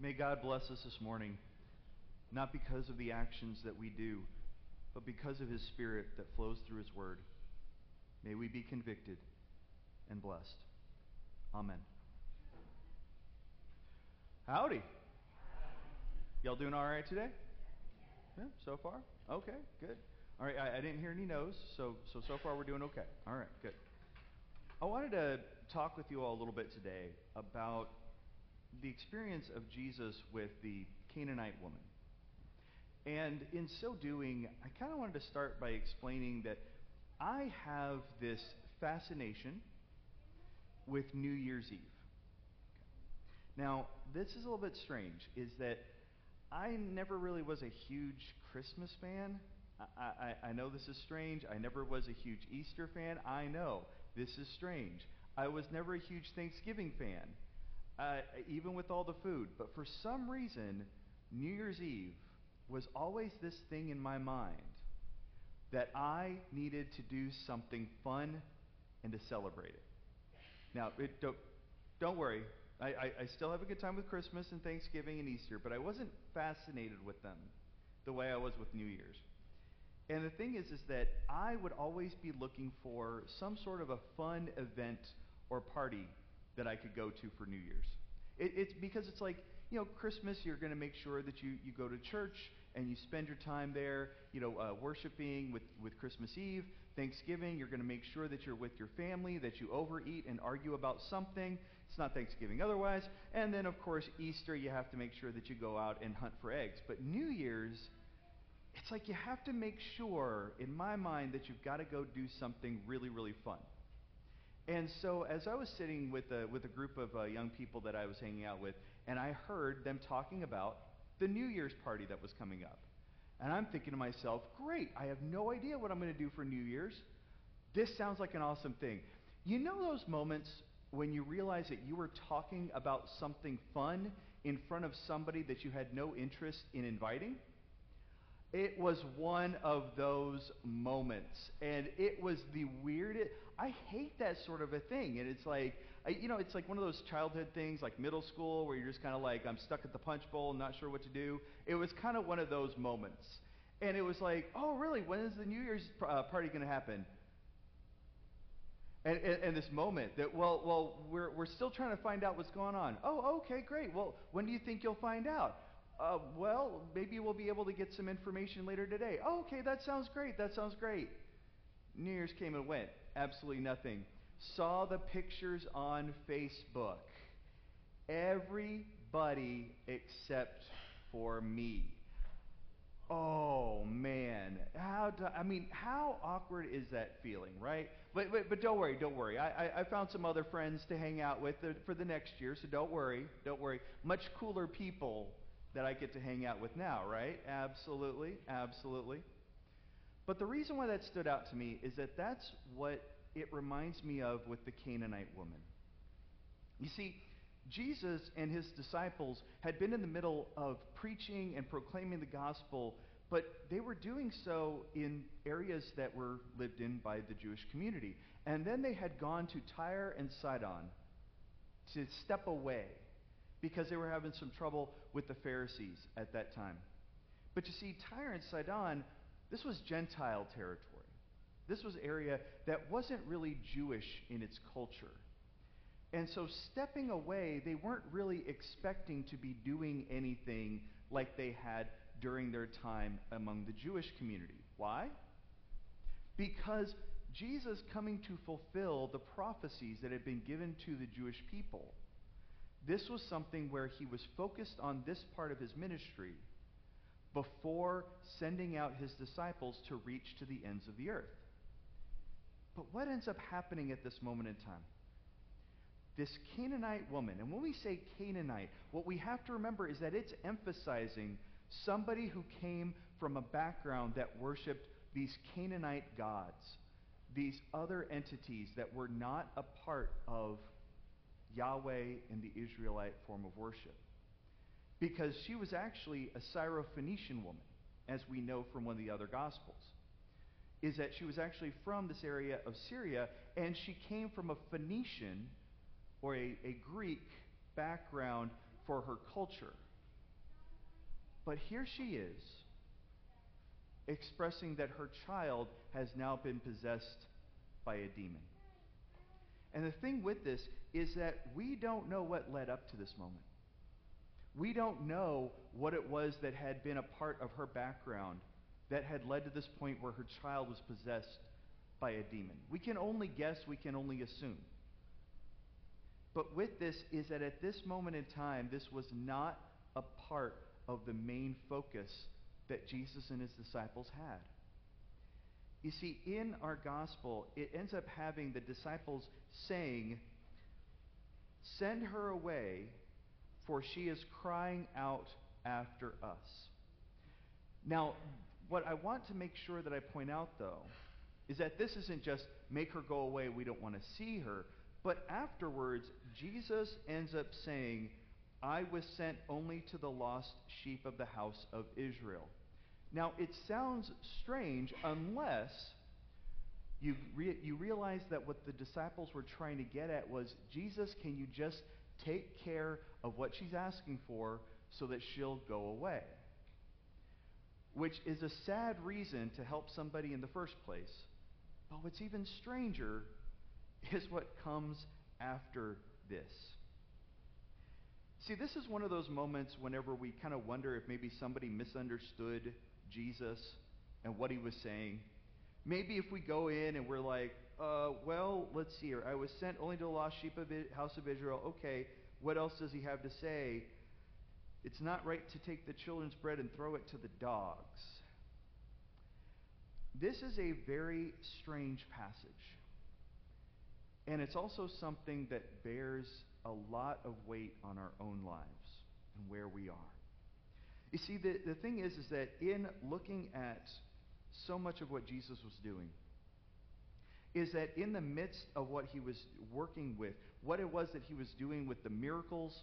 May God bless us this morning, not because of the actions that we do, but because of His Spirit that flows through His Word. May we be convicted and blessed. Amen. Howdy. Y'all doing all right today? Yeah, so far? Okay, good. All right, I, I didn't hear any no's, so, so so far we're doing okay. All right, good. I wanted to talk with you all a little bit today about the experience of Jesus with the Canaanite woman. And in so doing, I kind of wanted to start by explaining that I have this fascination with New Year's Eve. Now, this is a little bit strange, is that I never really was a huge Christmas fan. I, I, I know this is strange. I never was a huge Easter fan. I know this is strange. I was never a huge Thanksgiving fan, uh, even with all the food. But for some reason, New Year's Eve was always this thing in my mind that I needed to do something fun and to celebrate it. Now, it, don't, don't worry. I, I, I still have a good time with Christmas and Thanksgiving and Easter, but I wasn't fascinated with them the way I was with New Year's. And the thing is, is that I would always be looking for some sort of a fun event or party that I could go to for New Year's. It, it's because it's like, you know, Christmas, you're going to make sure that you, you go to church and you spend your time there, you know, uh, worshiping with, with Christmas Eve. Thanksgiving, you're going to make sure that you're with your family, that you overeat and argue about something. It's not Thanksgiving otherwise. And then, of course, Easter, you have to make sure that you go out and hunt for eggs. But New Year's, it's like you have to make sure, in my mind, that you've got to go do something really, really fun. And so, as I was sitting with a, with a group of uh, young people that I was hanging out with, and I heard them talking about the New Year's party that was coming up. And I'm thinking to myself, great, I have no idea what I'm going to do for New Year's. This sounds like an awesome thing. You know those moments when you realize that you were talking about something fun in front of somebody that you had no interest in inviting? It was one of those moments. And it was the weirdest. I hate that sort of a thing. And it's like, I, you know, it's like one of those childhood things, like middle school, where you're just kind of like, I'm stuck at the punch bowl, not sure what to do. It was kind of one of those moments. And it was like, oh, really? When is the New Year's uh, party going to happen? And, and, and, this moment that, well, well, we're, we're still trying to find out what's going on. Oh, okay, great. Well, when do you think you'll find out? Uh, well, maybe we'll be able to get some information later today. Oh, okay, that sounds great. That sounds great. New Year's came and went. Absolutely nothing. Saw the pictures on Facebook. Everybody except for me. Oh man, how do, I mean, how awkward is that feeling, right? But but, but don't worry, don't worry. I, I, I found some other friends to hang out with for the next year, so don't worry, don't worry. Much cooler people that I get to hang out with now, right? Absolutely, absolutely. But the reason why that stood out to me is that that's what it reminds me of with the Canaanite woman. You see, Jesus and his disciples had been in the middle of preaching and proclaiming the gospel, but they were doing so in areas that were lived in by the Jewish community. And then they had gone to Tyre and Sidon to step away because they were having some trouble with the Pharisees at that time. But you see, Tyre and Sidon, this was Gentile territory. This was area that wasn't really Jewish in its culture. And so, stepping away, they weren't really expecting to be doing anything like they had during their time among the Jewish community. Why? Because Jesus coming to fulfill the prophecies that had been given to the Jewish people this was something where he was focused on this part of his ministry before sending out his disciples to reach to the ends of the earth. But what ends up happening at this moment in time? This Canaanite woman, and when we say Canaanite, what we have to remember is that it's emphasizing somebody who came from a background that worshiped these Canaanite gods, these other entities that were not a part of Yahweh and the Israelite form of worship. Because she was actually a Syrophoenician woman, as we know from one of the other Gospels. Is that she was actually from this area of Syria, and she came from a Phoenician or a, a Greek background for her culture. But here she is, expressing that her child has now been possessed by a demon. And the thing with this is that we don't know what led up to this moment. We don't know what it was that had been a part of her background that had led to this point where her child was possessed by a demon. We can only guess, we can only assume. But with this is that at this moment in time, this was not a part of the main focus that Jesus and his disciples had. You see, in our gospel, it ends up having the disciples saying, Send her away, for she is crying out after us. Now, what I want to make sure that I point out, though, is that this isn't just make her go away, we don't want to see her. But afterwards, Jesus ends up saying, I was sent only to the lost sheep of the house of Israel. Now, it sounds strange unless you, re- you realize that what the disciples were trying to get at was Jesus, can you just take care of what she's asking for so that she'll go away? Which is a sad reason to help somebody in the first place. But what's even stranger is what comes after this. See, this is one of those moments whenever we kind of wonder if maybe somebody misunderstood Jesus and what he was saying. Maybe if we go in and we're like, uh, well, let's see here. I was sent only to the lost sheep of the house of Israel. Okay, what else does he have to say? It's not right to take the children's bread and throw it to the dogs. This is a very strange passage. And it's also something that bears a lot of weight on our own lives and where we are. You see, the, the thing is, is that in looking at so much of what Jesus was doing, is that in the midst of what he was working with, what it was that he was doing with the miracles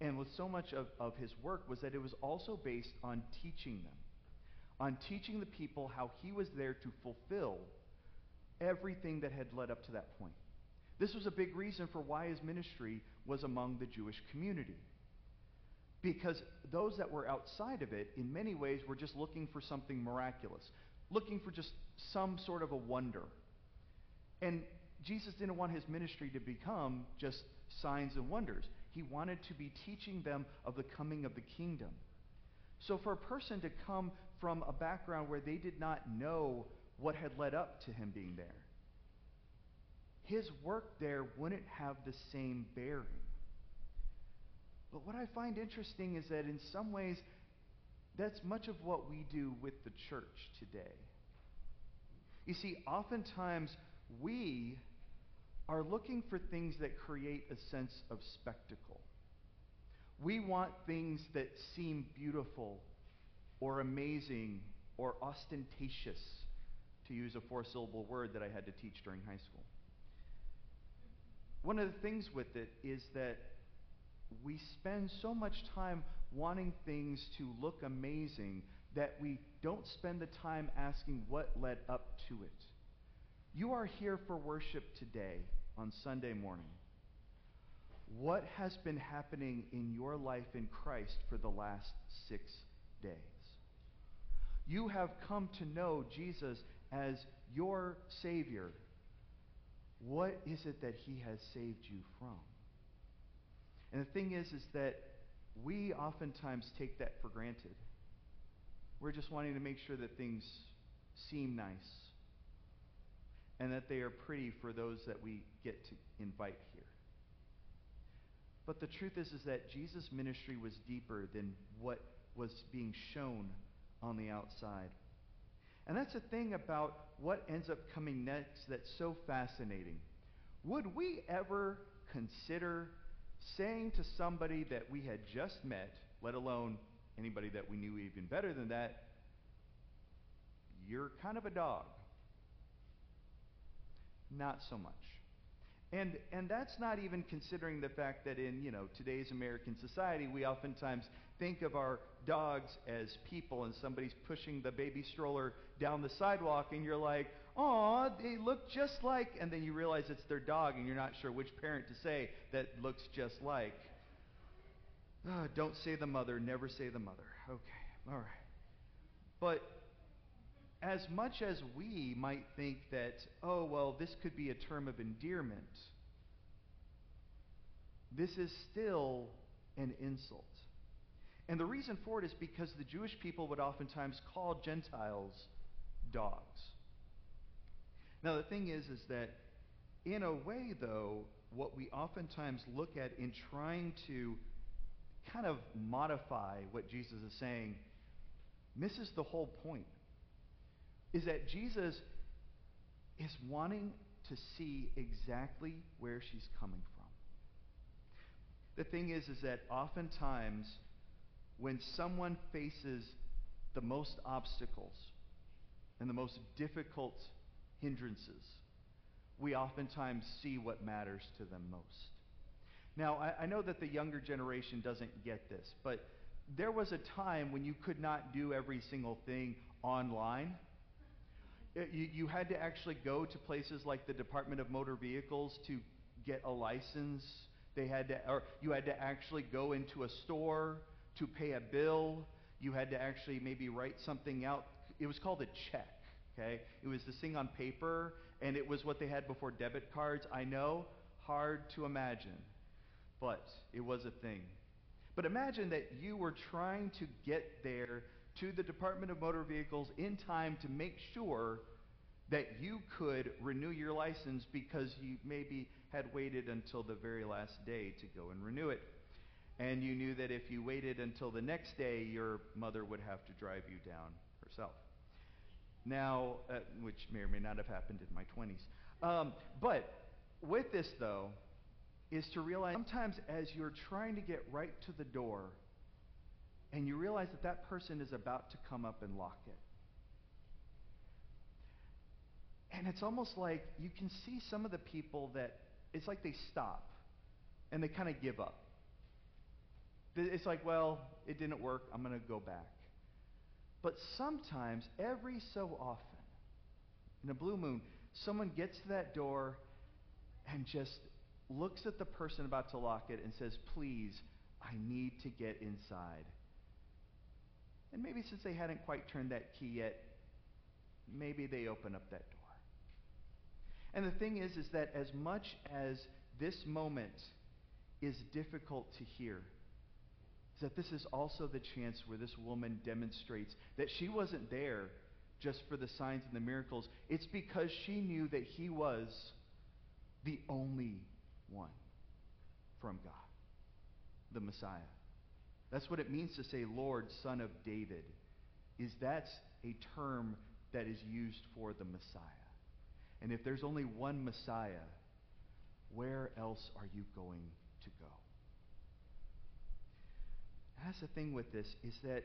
and with so much of, of his work was that it was also based on teaching them, on teaching the people how he was there to fulfill everything that had led up to that point. This was a big reason for why his ministry was among the Jewish community. Because those that were outside of it, in many ways, were just looking for something miraculous, looking for just some sort of a wonder. And Jesus didn't want his ministry to become just signs and wonders. He wanted to be teaching them of the coming of the kingdom. So, for a person to come from a background where they did not know what had led up to him being there, his work there wouldn't have the same bearing. But what I find interesting is that in some ways, that's much of what we do with the church today. You see, oftentimes we are looking for things that create a sense of spectacle. We want things that seem beautiful or amazing or ostentatious, to use a four syllable word that I had to teach during high school. One of the things with it is that we spend so much time wanting things to look amazing that we don't spend the time asking what led up to it. You are here for worship today on Sunday morning. What has been happening in your life in Christ for the last six days? You have come to know Jesus as your Savior. What is it that He has saved you from? And the thing is, is that we oftentimes take that for granted. We're just wanting to make sure that things seem nice and that they are pretty for those that we get to invite here. But the truth is, is that Jesus' ministry was deeper than what was being shown on the outside. And that's the thing about what ends up coming next that's so fascinating. Would we ever consider saying to somebody that we had just met, let alone anybody that we knew even better than that, you're kind of a dog. Not so much. And, and that's not even considering the fact that in you know today's American society we oftentimes think of our dogs as people and somebody's pushing the baby stroller down the sidewalk and you're like, "Oh, they look just like," and then you realize it's their dog and you're not sure which parent to say that looks just like. Don't say the mother, never say the mother. Okay, all right. But as much as we might think that, oh, well, this could be a term of endearment, this is still an insult. And the reason for it is because the Jewish people would oftentimes call Gentiles dogs. Now, the thing is, is that in a way, though, what we oftentimes look at in trying to kind of modify what Jesus is saying misses the whole point. Is that Jesus is wanting to see exactly where she's coming from. The thing is, is that oftentimes when someone faces the most obstacles and the most difficult hindrances, we oftentimes see what matters to them most. Now, I, I, know that the younger generation doesn't get this, but there was a time when you could not do every single thing online. It, you, you had to actually go to places like the Department of Motor Vehicles to get a license. They had to, or you had to actually go into a store to pay a bill. You had to actually maybe write something out. It was called a check. Okay, it was this thing on paper, and it was what they had before debit cards. I know, hard to imagine, but it was a thing. But imagine that you were trying to get there to the Department of Motor Vehicles in time to make sure that you could renew your license because you maybe had waited until the very last day to go and renew it. And you knew that if you waited until the next day, your mother would have to drive you down herself. Now, uh, which may or may not have happened in my 20s. Um, but with this, though, is to realize sometimes as you're trying to get right to the door, and you realize that that person is about to come up and lock it. And it's almost like you can see some of the people that it's like they stop and they kind of give up. It's like, well, it didn't work. I'm going to go back. But sometimes, every so often, in a blue moon, someone gets to that door and just looks at the person about to lock it and says, Please, I need to get inside. And maybe since they hadn't quite turned that key yet, maybe they open up that door. And the thing is, is that as much as this moment is difficult to hear, is that this is also the chance where this woman demonstrates that she wasn't there just for the signs and the miracles. It's because she knew that he was the only one from God, the Messiah. That's what it means to say Lord, Son of David. Is that's a term that is used for the Messiah. And if there's only one Messiah, where else are you going to go? that's the thing with this is that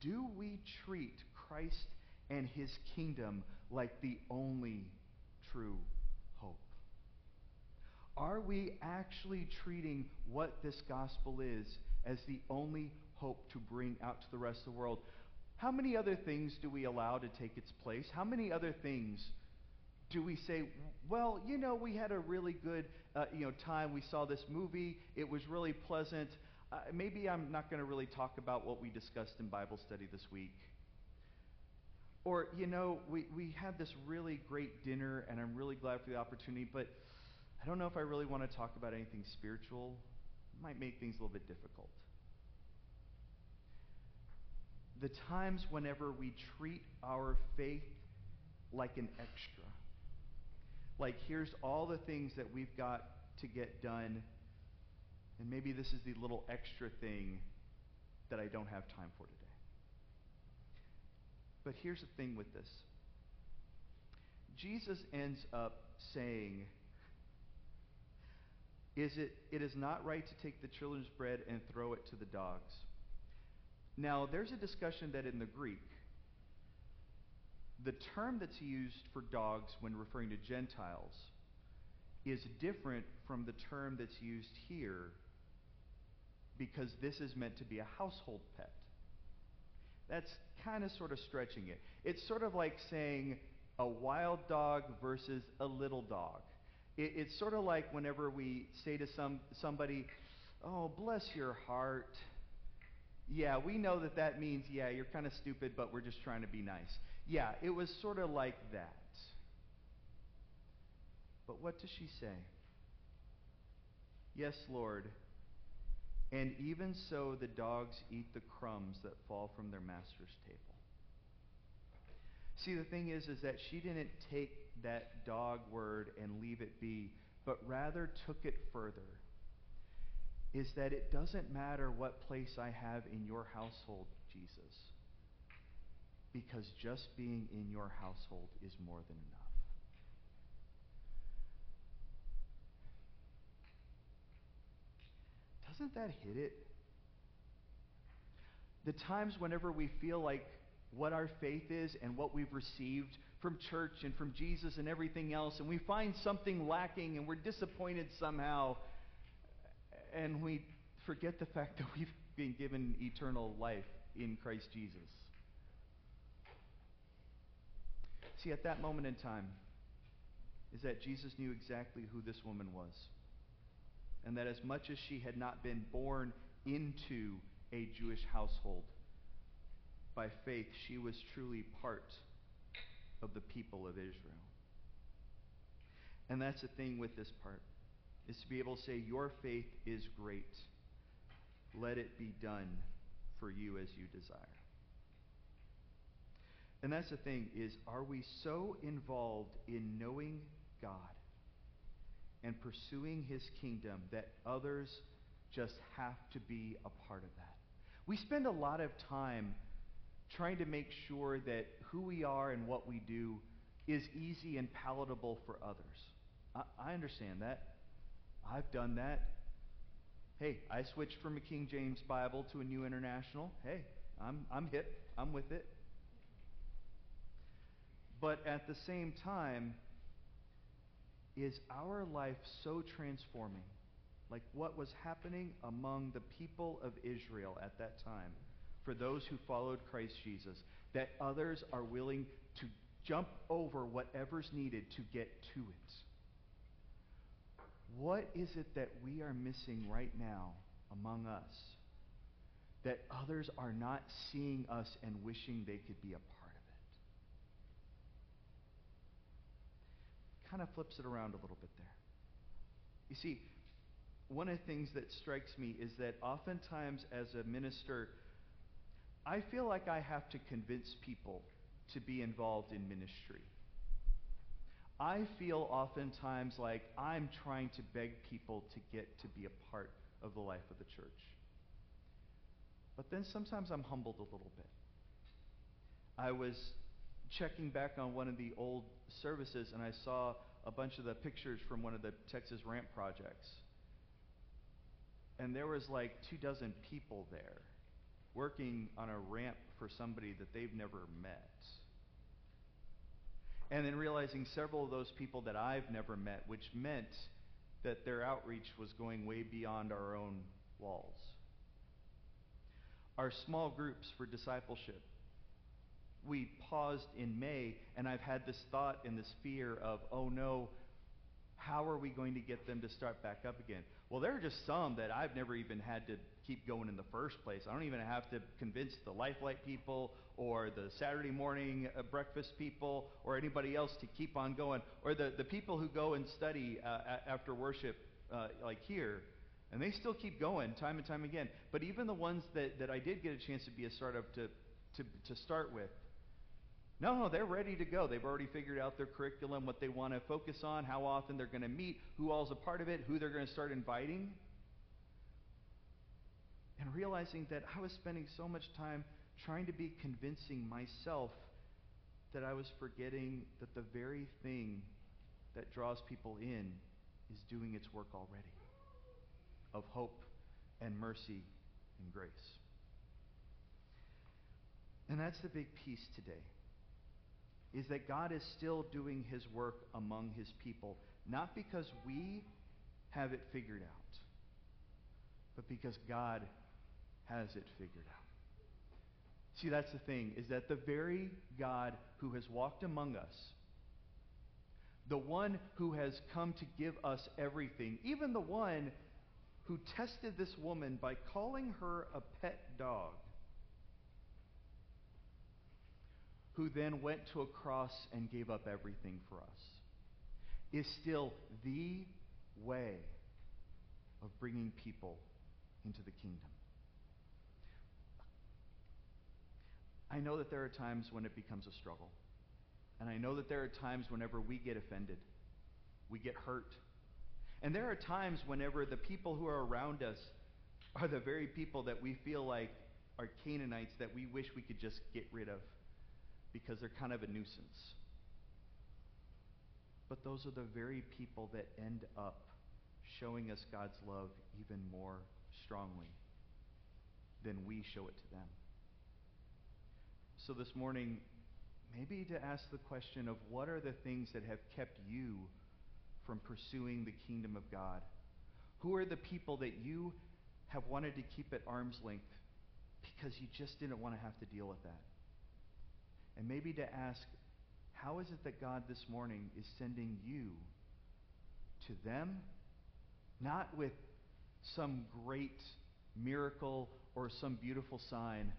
do we treat Christ and his kingdom like the only true? Are we actually treating what this gospel is as the only hope to bring out to the rest of the world? How many other things do we allow to take its place? How many other things do we say, well, you know, we had a really good, uh, you know, time. We saw this movie. It was really pleasant. Uh, maybe I'm not going to really talk about what we discussed in Bible study this week. Or, you know, we, we had this really great dinner, and I'm really glad for the opportunity, but I don't know if I really want to talk about anything spiritual. It might make things a little bit difficult. The times whenever we treat our faith like an extra, like here's all the things that we've got to get done and maybe this is the little extra thing that I don't have time for today. But here's the thing with this Jesus ends up saying, is it, it is not right to take the children's bread and throw it to the dogs. Now, there's a discussion that in the Greek, the term that's used for dogs when referring to Gentiles is different from the term that's used here because this is meant to be a household pet. That's kind of sort of stretching it. It's sort of like saying a wild dog versus a little dog. It, it's sort of like whenever we say to some somebody, Oh, bless your heart. Yeah, we know that that means, yeah, you're kind of stupid, but we're just trying to be nice. Yeah, it was sort of like that. But what does she say? Yes, Lord. And even so, the dogs eat the crumbs that fall from their master's table. See, the thing is, is that she didn't take that dog word and leave it be, but rather took it further. Is that it doesn't matter what place I have in your household, Jesus, because just being in your household is more than enough. Doesn't that hit it? The times whenever we feel like what our faith is and what we've received from church and from Jesus and everything else, and we find something lacking and we're disappointed somehow, and we forget the fact that we've been given eternal life in Christ Jesus. See, at that moment in time, is that Jesus knew exactly who this woman was and that as much as she had not been born into a Jewish household, by faith she was truly part of the people of Israel. And that's the thing with this part, is to be able to say, Your faith is great. Let it be done for you as you desire. And that's the thing is are we so involved in knowing God and pursuing his kingdom that others just have to be a part of that. We spend a lot of time trying to make sure that who we are and what we do is easy and palatable for others. I, I understand that. I've done that. Hey, I switched from a King James Bible to a New International. Hey, I'm, I'm hip. I'm with it. But at the same time, is our life so transforming? Like what was happening among the people of Israel at that time, for those who followed Christ Jesus, that others are willing to jump over whatever's needed to get to it. What is it that we are missing right now among us that others are not seeing us and wishing they could be a part? Of it? Kind of flips it around a little bit there. You see, one of the things that strikes me is that oftentimes as a minister, I feel like I have to convince people to be involved in ministry. I feel oftentimes like I'm trying to beg people to get to be a part of the life of the church. But then sometimes I'm humbled a little bit. I was checking back on one of the old services and I saw a bunch of the pictures from one of the Texas ramp projects. And there was like two dozen people there working on a ramp for somebody that they've never met. And then realizing several of those people that I've never met, which meant that their outreach was going way beyond our own walls. Our small groups for discipleship we paused in May, and I've had this thought and this fear of, oh no, how are we going to get them to start back up again? Well, there are just some that I've never even had to keep going in the first place. I don't even have to convince the Lifelight people or the Saturday morning uh, breakfast people or anybody else to keep on going, or the, the people who go and study uh, after worship, uh, like here. And they still keep going time and time again. But even the ones that, that I did get a chance to be a startup to, to, to start with, no, no, they're ready to go. They've already figured out their curriculum, what they want to focus on, how often they're going to meet, who all's a part of it, who they're going to start inviting. And realizing that I was spending so much time trying to be convincing myself that I was forgetting that the very thing that draws people in is doing its work already of hope and mercy and grace. And that's the big piece today is that God is still doing his work among his people, not because we have it figured out, but because God has it figured out. See, that's the thing, is that the very God who has walked among us, the one who has come to give us everything, even the one who tested this woman by calling her a pet dog, who then went to a cross and gave up everything for us, is still the way of bringing people into the kingdom. I know that there are times when it becomes a struggle. And I know that there are times whenever we get offended, we get hurt. And there are times whenever the people who are around us are the very people that we feel like are Canaanites that we wish we could just get rid of because they're kind of a nuisance. But those are the very people that end up showing us God's love even more strongly than we show it to them. So this morning, maybe to ask the question of what are the things that have kept you from pursuing the kingdom of God? Who are the people that you have wanted to keep at arm's length because you just didn't want to have to deal with that? And maybe to ask, how is it that God this morning is sending you to them, not with some great miracle or some beautiful sign,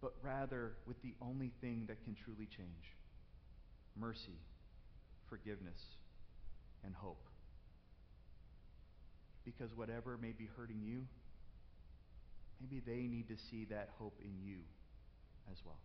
but rather with the only thing that can truly change mercy, forgiveness, and hope. Because whatever may be hurting you, maybe they need to see that hope in you as well.